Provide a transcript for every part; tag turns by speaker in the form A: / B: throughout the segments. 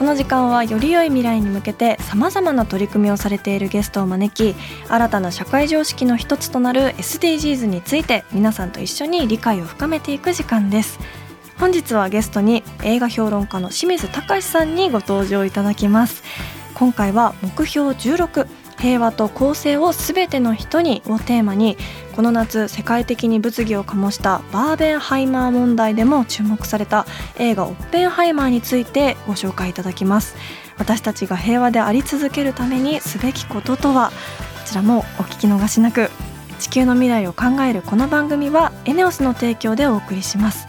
A: この時間はより良い未来に向けてさまざまな取り組みをされているゲストを招き新たな社会常識の一つとなる SDGs について皆さんと一緒に理解を深めていく時間です。本日はゲストに映画評論家の清水隆さんにご登場いただきます。今回は目標16平和と公正をすべての人にをテーマにこの夏世界的に物議を醸したバーベンハイマー問題でも注目された映画オッペンハイマーについてご紹介いただきます。私たちが平和であり続けるためにすべきこととはこちらもお聞き逃しなく。地球の未来を考えるこの番組はエネオスの提供でお送りします。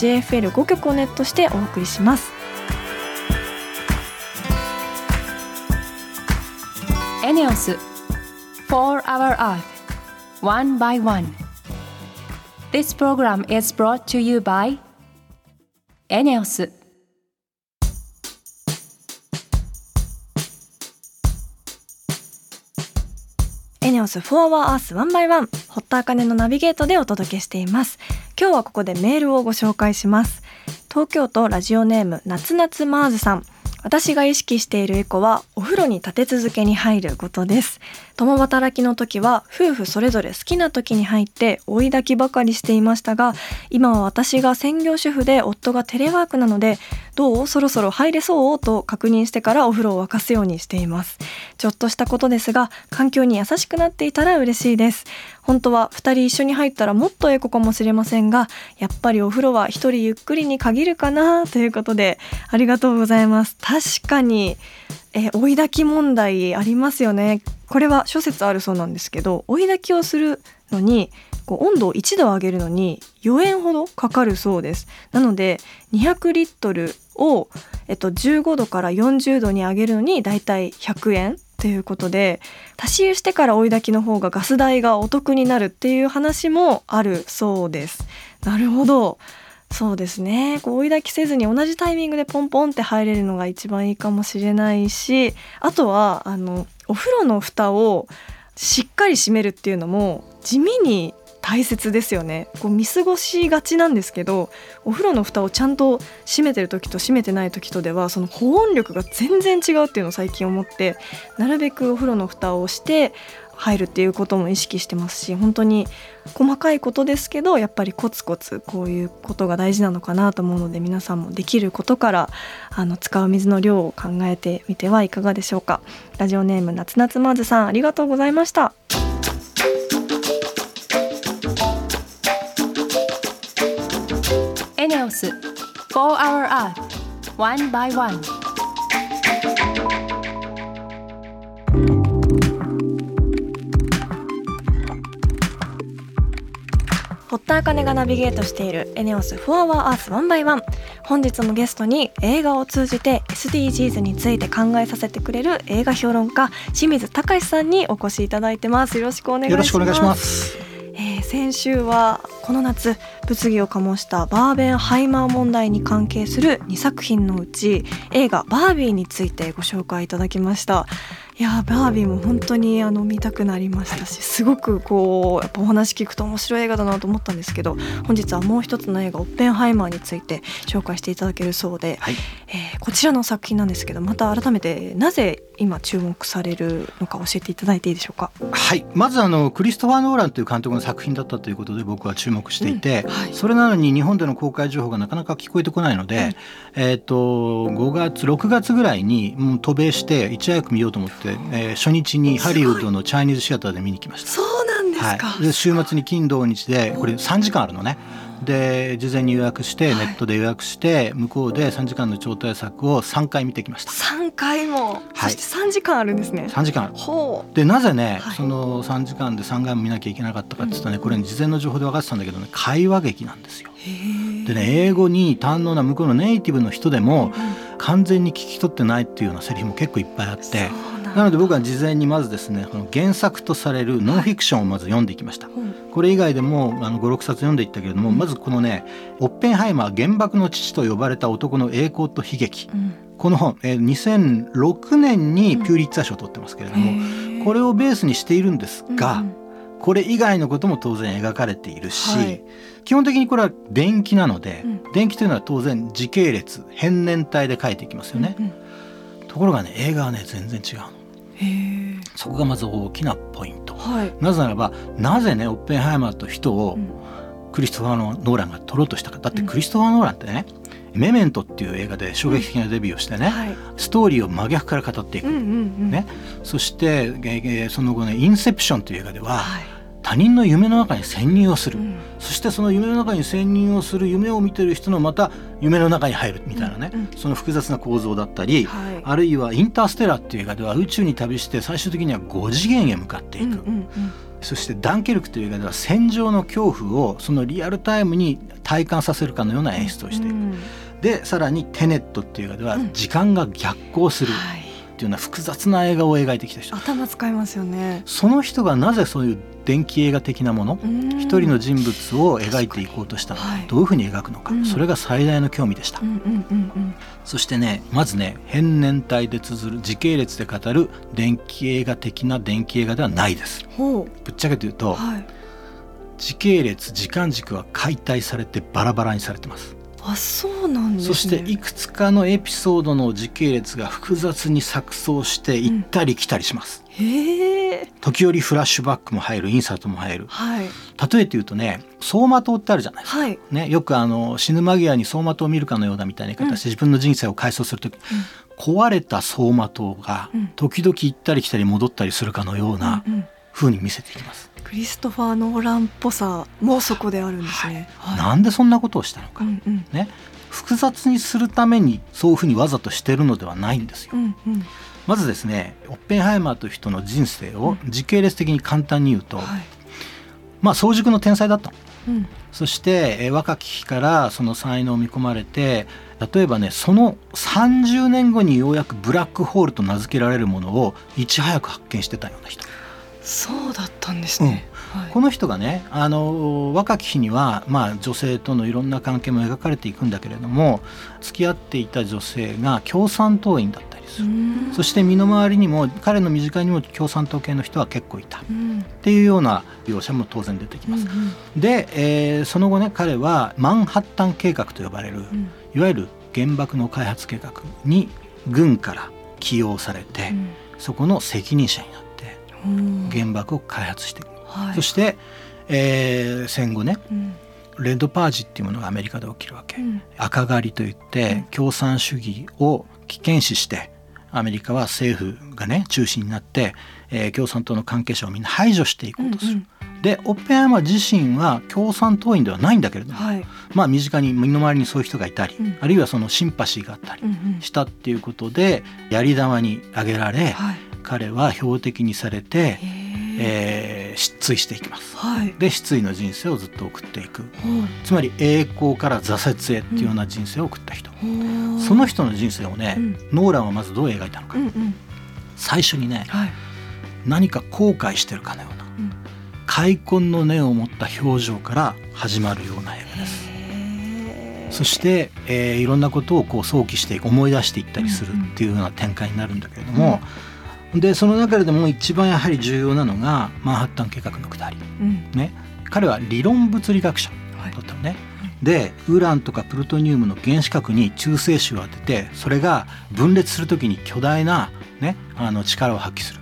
A: JFL5 曲をネットしてお送りします。
B: ENEOS For Our Earth One by One. This program is brought to you by
A: ENEOS ENEOS For Our Earth One by One 堀田茜のナビゲートでお届けしています。今日はここでメールをご紹介します。東京都ラジオネーム夏夏マーズさん。私が意識しているエコはお風呂に立て続けに入ることです。共働きの時は夫婦それぞれ好きな時に入って追い焚きばかりしていましたが今は私が専業主婦で夫がテレワークなのでどう？そろそろ入れそう？と確認してからお風呂を沸かすようにしています。ちょっとしたことですが環境に優しくなっていたら嬉しいです。本当は2人一緒に入ったらもっとエコかもしれませんがやっぱりお風呂は1人ゆっくりに限るかなということでありがとうございます。確かにえ追い焚き問題ありますよね。これは諸説あるそうなんですけど追い焚きをするのにこう温度を1度上げるのに4円ほどかかるそうです。なので200リットルを、えっと、15度から40度に上げるのにだいたい100円ということで足し湯してから追い焚きの方がガス代がお得になるっていう話もあるそうです。なるほど。そうですね。こう追い焚きせずに同じタイミングでポンポンって入れるのが一番いいかもしれないしあとはあのお風呂の蓋をしっかり閉めるっていうのも地味に大切ですよね。こう見過ごしがちなんですけどお風呂の蓋をちゃんと閉めてる時と閉めてない時とではその保温力が全然違うっていうのを最近思ってなるべくお風呂の蓋をして入るっていうことも意識してますし本当に細かいことですけどやっぱりコツコツこういうことが大事なのかなと思うので皆さんもできることからあの使う水の量を考えてみてはいかがでしょうか。ラジオネーム夏夏まずさんありがとうございました。
B: エネオス4 Hour Earth One by One.
A: 堀田茜がナビゲートしているエネオス4 Hour Earth 1 by 1本日もゲストに映画を通じて SDGs について考えさせてくれる映画評論家清水隆さんにお越しいただいてます。よろしくお願いしますえー先週はこの夏物議を醸したバーベンハイマー問題に関係する2作品のうち映画「バービー」についてご紹介いただきました。いやバービーも本当にあの見たくなりましたし、すごくこうやっぱお話聞くと面白い映画だなと思ったんですけど本日はもう一つの映画「オッペンハイマー」について紹介していただけるそうで、
C: はい。
A: えーこちらの作品なんですけどまた改めてなぜ今注目されるのか教えていただいていいでしょうか？
C: はい、まずあのクリストファー・ノーランという監督の作品だったということで僕は注目していて、
A: うんはい
C: それなのに日本での公開情報がなかなか聞こえてこないので、えっ、と5月6月ぐらいにもう渡米していち早く見ようと思って、えー初日にハリウッドのチャイニーズシアターで見に来ました。
A: そうなんですか。
C: はい、で週末に金土日でこれ3時間あるのね。で事前に予約してネットで予約して向こうで3時間の超大作を3回見てきました。
A: 三回も、
C: はい。
A: そして三時間あるんですね。
C: 3時間
A: ほう。
C: でなぜね、
A: はい。
C: その3時間で3回も見なきゃいけなかったかって言ったらね、これ、事前の情報で分かってたんだけどね会話劇なんですよ。でね英語に堪能な向こうのネイティブの人でも完全に聞き取ってないっていうようなセリフも結構いっぱいあって
A: な
C: ので僕は事前にまずですねこの原作とされるノンフィクションをまず読んでいきました。
A: ほう
C: これ以外でもあの56冊読んでいったけれども、まずこのね「オッペンハイマー原爆の父」と呼ばれた男の栄光と悲劇。
A: うん。
C: この本、えー2006年にピューリッツァー賞を取ってますけれども、これをベースにしているんですが、
A: うん
C: これ以外のことも当然描かれているし、
A: はい。
C: 基本的にこれは電気なので、
A: うん。
C: 電気というのは当然時系列変年体で書いていきますよね、
A: うんうん。
C: ところがね映画はね全然違うの。そこがまず大きなポイント
A: はい。
C: なぜならばなぜねオッペンハイマーと人を
A: うん
C: クリストファー・ノーランが撮ろうとしたかだってクリストファー・ノーランってね「メメント」っていう映画で衝撃的なデビューをしてね、
A: はい。
C: ストーリーを真逆から語っていく、
A: うんうんうん。
C: ね、そして、えーその後ね「インセプション」という映画では、
A: はい。
C: 他人の夢の中に潜入をする、
A: うん。
C: そしてその夢の中に潜入をする夢を見てる人のまた夢の中に入るみたいなね、
A: うんうん。
C: その複雑な構造だったり、
A: はい。
C: あるいは「インターステラー」っていう映画では宇宙に旅して最終的には5次元へ向かっていく、
A: うんうんうん。
C: そして「ダンケルク」という映画では戦場の恐怖をそのリアルタイムに体感させるかのような演出をしていく、
A: うん。
C: でさらに「テネット」っていう映画では
A: うん
C: 時間が逆行する。
A: はい。
C: っていうような複雑な映画を描いてきた人
A: 頭使いますよね。
C: その人がなぜそういう電気映画的なもの
A: 一
C: 一人の人物を描いていこうとしたのか、
A: はい
C: どういうふうに描くのか、
A: うん
C: それが最大の興味でした、
A: うんうんうんうん。
C: そしてねまずね変年体で綴る時系列で語る電気映画的な電気映画ではないです
A: ほ
C: ぶっちゃけて言う
A: う。
C: と
A: はい。
C: 時系列時間軸は解体されてバラバラにされてます
A: あ、そうなんですね。
C: そしていくつかのエピソードの時系列が複雑に錯綜して行ったり来たりします、
A: へえ。
C: 時折フラッシュバックも入るインサートも入る
A: はい。
C: 例えて言うとね走馬灯ってあるじゃないですか
A: はい。
C: ね、よくあの死ぬ間際に走馬灯を見るかのようだみたいな言い方して、自分の人生を回想するとき、壊れた走馬灯が
A: うん
C: 時々行ったり来たり戻ったりするかのような
A: うんうん
C: 風に見せていきます。
A: クリストファー・ノーランっぽさもそこであるんですね。はい。
C: なんでそんなことをしたのか、
A: うんうん。
C: ね、複雑にするためにそういうふうにわざとしてるのではないんですよ。
A: うんうん。
C: まずですねオッペンハイマーという人の人生を時系列的に簡単に言うと、
A: はい。
C: まあ早熟の天才だったの
A: うん。
C: そして、えー若き日からその才能を見込まれて例えばねその30年後にようやくブラックホールと名付けられるものをいち早く発見してたような人
A: そうだったんですね。はい。
C: この人がねあの若き日には、まあ、女性とのいろんな関係も描かれていくんだけれども付き合っていた女性が共産党員だったりす
A: う
C: る、
A: ん。
C: そして身の回りにも彼の身近にも共産党系の人は結構いた。っ
A: うん。
C: ていうような描写も当然出てきます。で、えーその後ね彼はマンハッタン計画と呼ばれる
A: うん。
C: いわゆる原爆の開発計画に軍から起用されて、そこの責任者になって
A: うん
C: 原爆を開発していく、
A: はい。
C: そして、えー戦後ね
A: うん。
C: レッドパージっていうものがアメリカで起きるわけ、
A: うん。
C: 赤狩りといって、
A: うん。
C: 共産主義を危険視してアメリカは政府がね中心になって、えー共産党の関係者をみんな排除していこうとする。
A: うん。
C: でオッペンハイマー自身は共産党員ではないんだけれども、
A: はい。
C: まあ身近に身の回りにそういう人がいたり、
A: うん。
C: あるいはそのシンパシーがあったり
A: うんうん。
C: したっていうことでやり玉に挙げられ、
A: はい
C: 彼は標的にされて、
A: へえ
C: えー失墜していきます。
A: はい。
C: で失意の人生をずっと送っていく。
A: ほう
C: つまり栄光から挫折へっていうような人生を送った人、
A: ほう
C: その人の人生をね、
A: うん。
C: ノーランはまずどう描いたのか、
A: うんうん。
C: 最初にね
A: はい。
C: 何か後悔してるかのような
A: うん。
C: 開墾の念を持った表情から始まるような映画です。そして、えーいろんなことをこう想起して思い出していったりするっていうような展開になるんだけれども、でその中でも一番やはり重要なのがマンハッタン計画のくだり。
A: うん。
C: ね。彼は理論物理学者
A: はい。
C: だったのね。でウランとかプルトニウムの原子核に中性子を当ててそれが分裂する時に巨大な、ね、あの力を発揮する。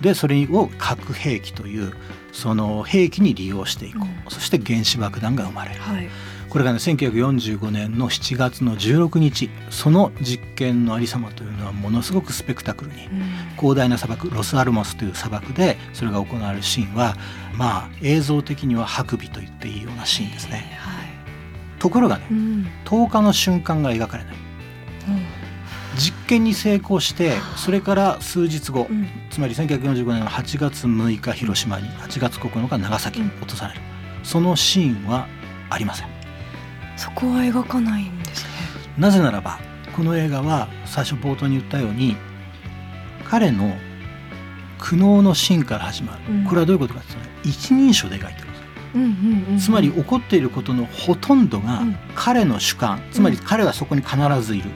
C: でそれを核兵器というその兵器に利用していこう、
A: うん。
C: そして原子爆弾が生まれる。
A: はい
C: これがね1945年の7月の16日その実験のありさまというのはものすごくスペクタクルに広大な砂漠ロスアルモスという砂漠でそれが行われるシーンはまあ映像的には白尾と言っていいようなシーンですね。
A: はい
C: ところがね
A: うん。
C: 10日の瞬間が描かれない。実験に成功してそれから数日後
A: うん。
C: つまり1945年の8月6日広島に8月9日長崎に落とされる、そのシーンはありません
A: そこは描かないんですね。
C: なぜならばこの映画は最初冒頭に言ったように彼の苦悩のシーンから始まる、
A: うん。
C: これはどういうことかというとね一人称で描いてるんですよ。
A: うんうんうん
C: つまり起こっていることのほとんどが
A: うん。
C: 彼の主観。つまり彼はそこに必ずいる、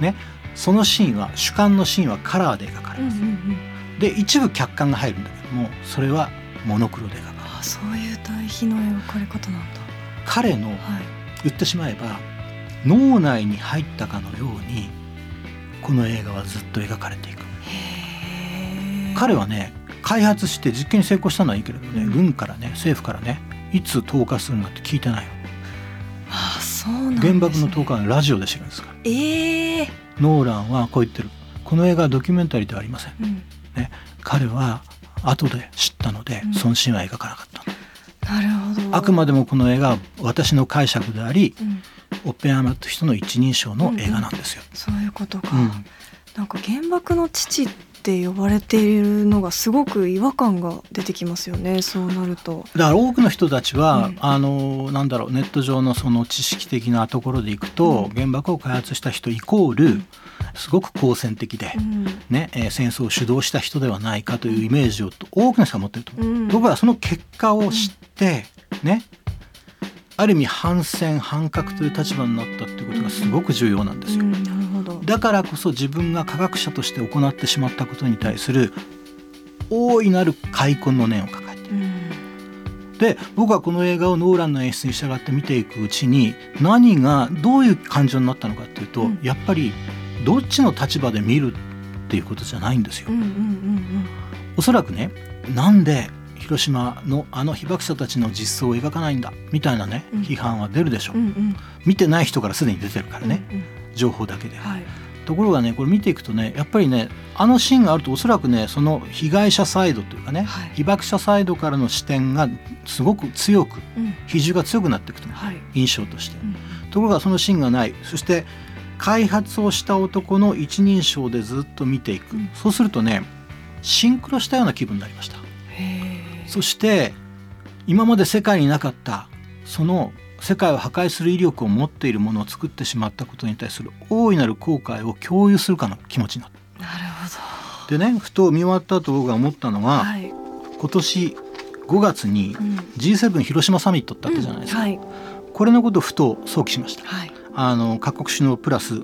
C: ね、そのシーンは主観のシーンはカラーで描かれ
A: うんう
C: ます、
A: んうん。
C: で一部客観が入るんだけどもそれはモノクロで描かれる。
A: あそういう対比の描かれ方なんだ。
C: 彼の
A: はい
C: 言ってしまえば脳内に入ったかのようにこの映画はずっと描かれていく。彼はね開発して実験に成功したのはいいけれどね、
A: うん。
C: 軍からね政府からねいつ投下するのって聞いてないの
A: あそうなんね、
C: 原爆の投下はラジオで知るんですから。
A: ええ
C: ノーランはこう言ってる。この映画はドキュメンタリーではありません。
A: うん。
C: 彼は後で知ったので
A: うん。
C: そのシーンは描かなかった。の、
A: なるほど
C: あくまでもこの映画は私の解釈であり
A: うん。
C: オッペンハイマーという人の一人称の映画なんですよ、
A: そういうことか、
C: うん。
A: なんか原爆の父って呼ばれているのがすごく違和感が出てきますよねそうなると。
C: だから多くの人たちは、
A: うん。
C: あのなんだろうネット上のその知識的なところでいくと、
A: うん。
C: 原爆を開発した人イコールすごく好戦的で、
A: うん。
C: ねえー戦争を主導した人ではないかというイメージを多くの人が持ってると思う。
A: うん。
C: ところがその結果を知って、ねある意味反戦反核という立場になったっていうことがすごく重要なんですよ。
A: うんなるほど。
C: だからこそ自分が科学者として行ってしまったことに対する大いなる悔恨の念を抱えている。
A: うん。
C: で僕はこの映画をノーランの演出に従って見ていくうちに何がどういう感情になったのかっていうと、
A: うん。
C: やっぱりどっちの立場で見るっていうことじゃないんですよ。おそらくねなんで広島のあの被爆者たちの実相を描かないんだみたいなね
A: うん。
C: 批判は出るでしょう、
A: うんうん。
C: 見てない人からすでに出てるからね、
A: うんうん。
C: 情報だけで、
A: はい。
C: ところがねこれ見ていくとねやっぱりねあのシーンがあるとおそらくねその被害者サイドというかね、
A: はい。
C: 被爆者サイドからの視点がすごく強く
A: うん。
C: 比重が強くなっていくと
A: はい。
C: 印象として。
A: うん。
C: ところがそのシーンがない。そして開発をした男の一人称でずっと見ていく、
A: うん。
C: そうするとねシンクロしたような気分になりました。そして今まで世界になかったその世界を破壊する威力を持っているものを作ってしまったことに対する大いなる後悔を共有するかの気持ちになった。
A: なるほ
C: でねふと見終わった後僕が思ったの
A: ど
C: は、
A: はい。
C: 今年5月に
A: うん。
C: G7 広島サミットってあったじゃないですか、
A: はい。
C: これのことをふと想起しました。
A: はい
C: あの各国首脳プラス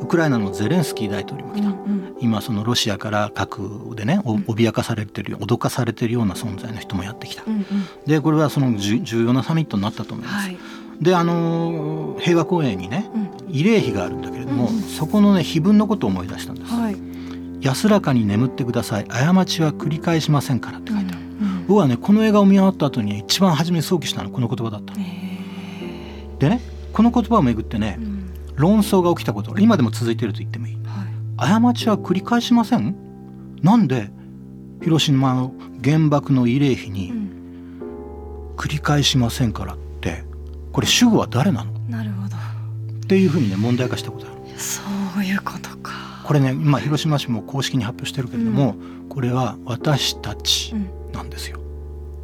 C: ウクライナのゼレンスキー大統領も来た、
A: うんうん。
C: 今そのロシアから核でね脅かされてるよ脅かされてるような存在の人もやってきた。
A: うんうん。
C: でこれはその重要なサミットになったと思います、
A: はい。
C: であのー平和公園にね
A: うん。
C: 慰霊碑があるんだけれども、
A: うんうん。
C: そこのね碑文のことを思い出したんです、
A: はい。
C: 安らかに眠ってください。過ちは繰り返しませんからって書いてある、
A: うん
C: 僕はねこの映画を見終わった後に一番初めに想起したのはこの言葉だったでねこの言葉をめぐってね
A: えうん。
C: 論争が起きたこと今でも続いていると言ってもいい。
A: はい。
C: 過ちは繰り返しません？なんで広島の原爆の慰霊碑
A: う
C: に
A: ん。
C: 繰り返しませんからってこれ主語は誰なの？
A: なるほど。
C: っていうふうにね問題化したことある。
A: そういうことか。
C: これね今広島市も公式に発表してるけれども、これは私たち
A: うん。
C: なんですよ。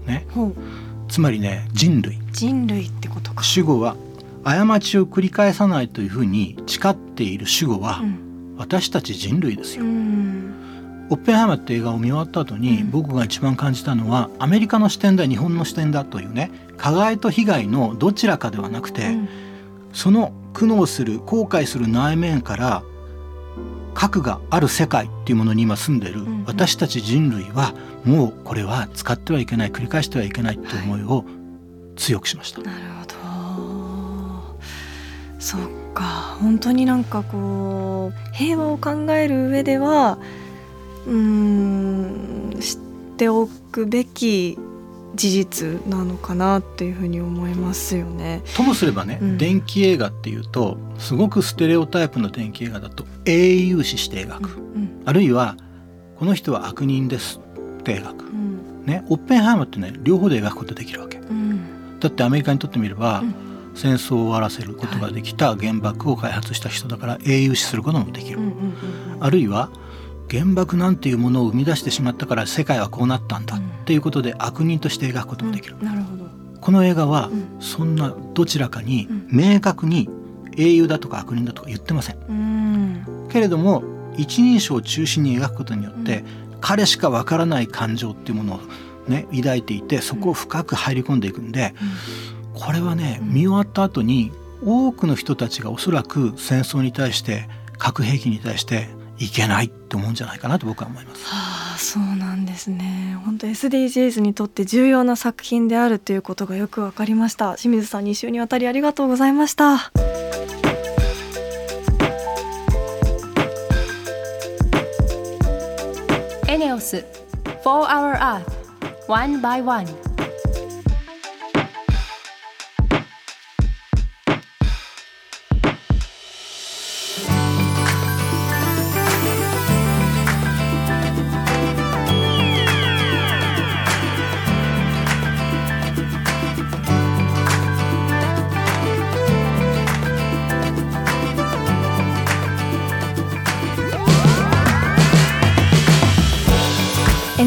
C: ね、つまりね人類。
A: 人類ってことか。
C: 主語は過ちを繰り返さないというふうに誓っている主語は
A: うん。
C: 私たち人類です
A: う
C: よ。
A: ん。
C: オッペンハイマーって映画を見終わった後に
A: うん。
C: 僕が一番感じたのはアメリカの視点だ日本の視点だというね加害と被害のどちらかではなくて、
A: うん。
C: その苦悩する後悔する内面から核がある世界っていうものに今住んでいる
A: んうん。
C: 私たち人類はもうこれは使ってはいけない繰り返してはいけないっていう思いを強くしました。
A: なるほどそっか。本当になんかこう平和を考える上ではうーん知っておくべき事実なのかなっていうふうに思いますよね。
C: ともすればね、
A: うん。
C: 電気映画っていうとすごくステレオタイプの電気映画だと英雄視して描く、
A: うん。
C: あるいはこの人は悪人ですって描く。
A: う。ん。
C: ね、オッペンハイマーってね両方で描くことできるわけ。
A: うん。
C: だってアメリカにとってみれば、
A: うん
C: 戦争を終わらせることができた原爆を開発した人だから英雄視することもできる、あるいは原爆なんていうものを生み出してしまったから世界はこうなったんだっていうことで悪人として描くこともできる、
A: なるほど。
C: この映画は
A: うん。
C: そんなどちらかに
A: うん。
C: 明確に英雄だとか悪人だとか言ってません。
A: うん。
C: けれども一人称を中心に描くことによって、
A: う
C: 彼しかわからない感情っていうものをね抱いていてそこを深く入り込んでいくんで、これはね
A: うん
C: 見終わった後に多くの人たちがおそらく戦争に対して核兵器に対していけないって思うんじゃないかなと僕は思います。
A: はあ、そうなんですね。本当 SDGs にとって重要な作品であるということがよくわかりました。清水さん2週にわたりありがとうございました。
B: エネオス4 Hour Earth One by One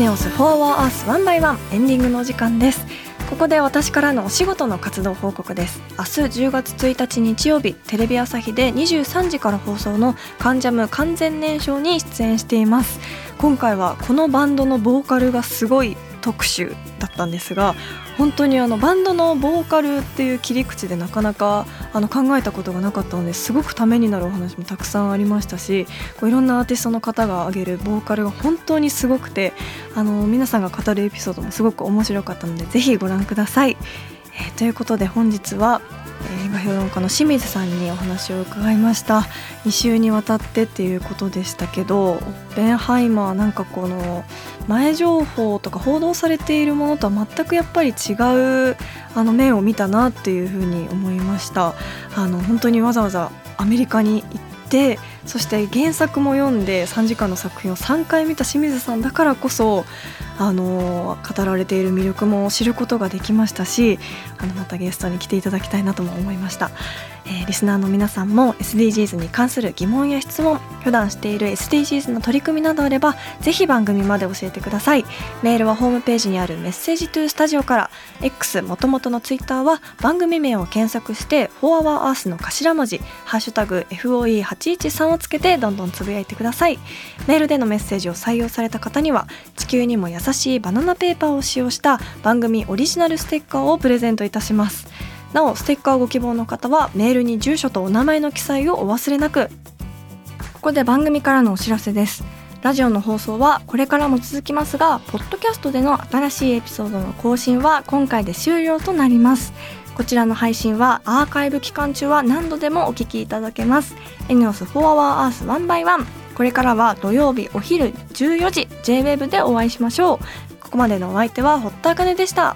A: ENEOS For Our Earth One by One エンディングのお時間です。ここで私からのお仕事の活動報告です明日10月1日日曜日テレビ朝日で23時から放送の「関ジャム完全燃焼」に出演しています今回はこのバンドのボーカルがすごい特集だったんですが本当にあのバンドのボーカルっていう切り口でなかなかあの考えたことがなかったのですごくためになるお話もたくさんありましたしこういろんなアーティストの方が挙げるボーカルが本当にすごくてあの皆さんが語るエピソードもすごく面白かったのでぜひご覧ください。えーということで本日は映画評論家の清水さんにお話を伺いました。2週にわたってっていうことでしたけどオッペンハイマーなんかこの前情報とか報道されているものとは全くやっぱり違うあの面を見たなっていうふうに思いました。あの本当にわざわざアメリカに行ってそして原作も読んで3時間の作品を3回見た清水さんだからこそあの語られている魅力も知ることができましたしあのまたゲストに来ていただきたいなとも思いました、えーリスナーの皆さんも SDGs に関する疑問や質問普段している SDGs の取り組みなどあればぜひ番組まで教えてください。メールはホームページにあるメッセージトゥースタジオから X もともとのツイッターは番組名を検索して「4 Hour Earth」の頭文字「ハッシュタグ #FOE813」をつけてどんどんつぶやいてください。メールでのメッセージを採用された方には地球にも優しいバナナペーパーを使用した番組オリジナルステッカーをプレゼントいたします。なおステッカーご希望の方はメールに住所とお名前の記載をお忘れなく。ここで番組からのお知らせです。ラジオの放送はこれからも続きますがポッドキャストでの新しいエピソードの更新は今回で終了となります。こちらの配信はアーカイブ期間中は何度でもお聞きいただけます。エネオス4 Hour Earth 1 by 1これからは土曜日お昼14時 JWEB でお会いしましょう。ここまでのお相手は堀田茜でした。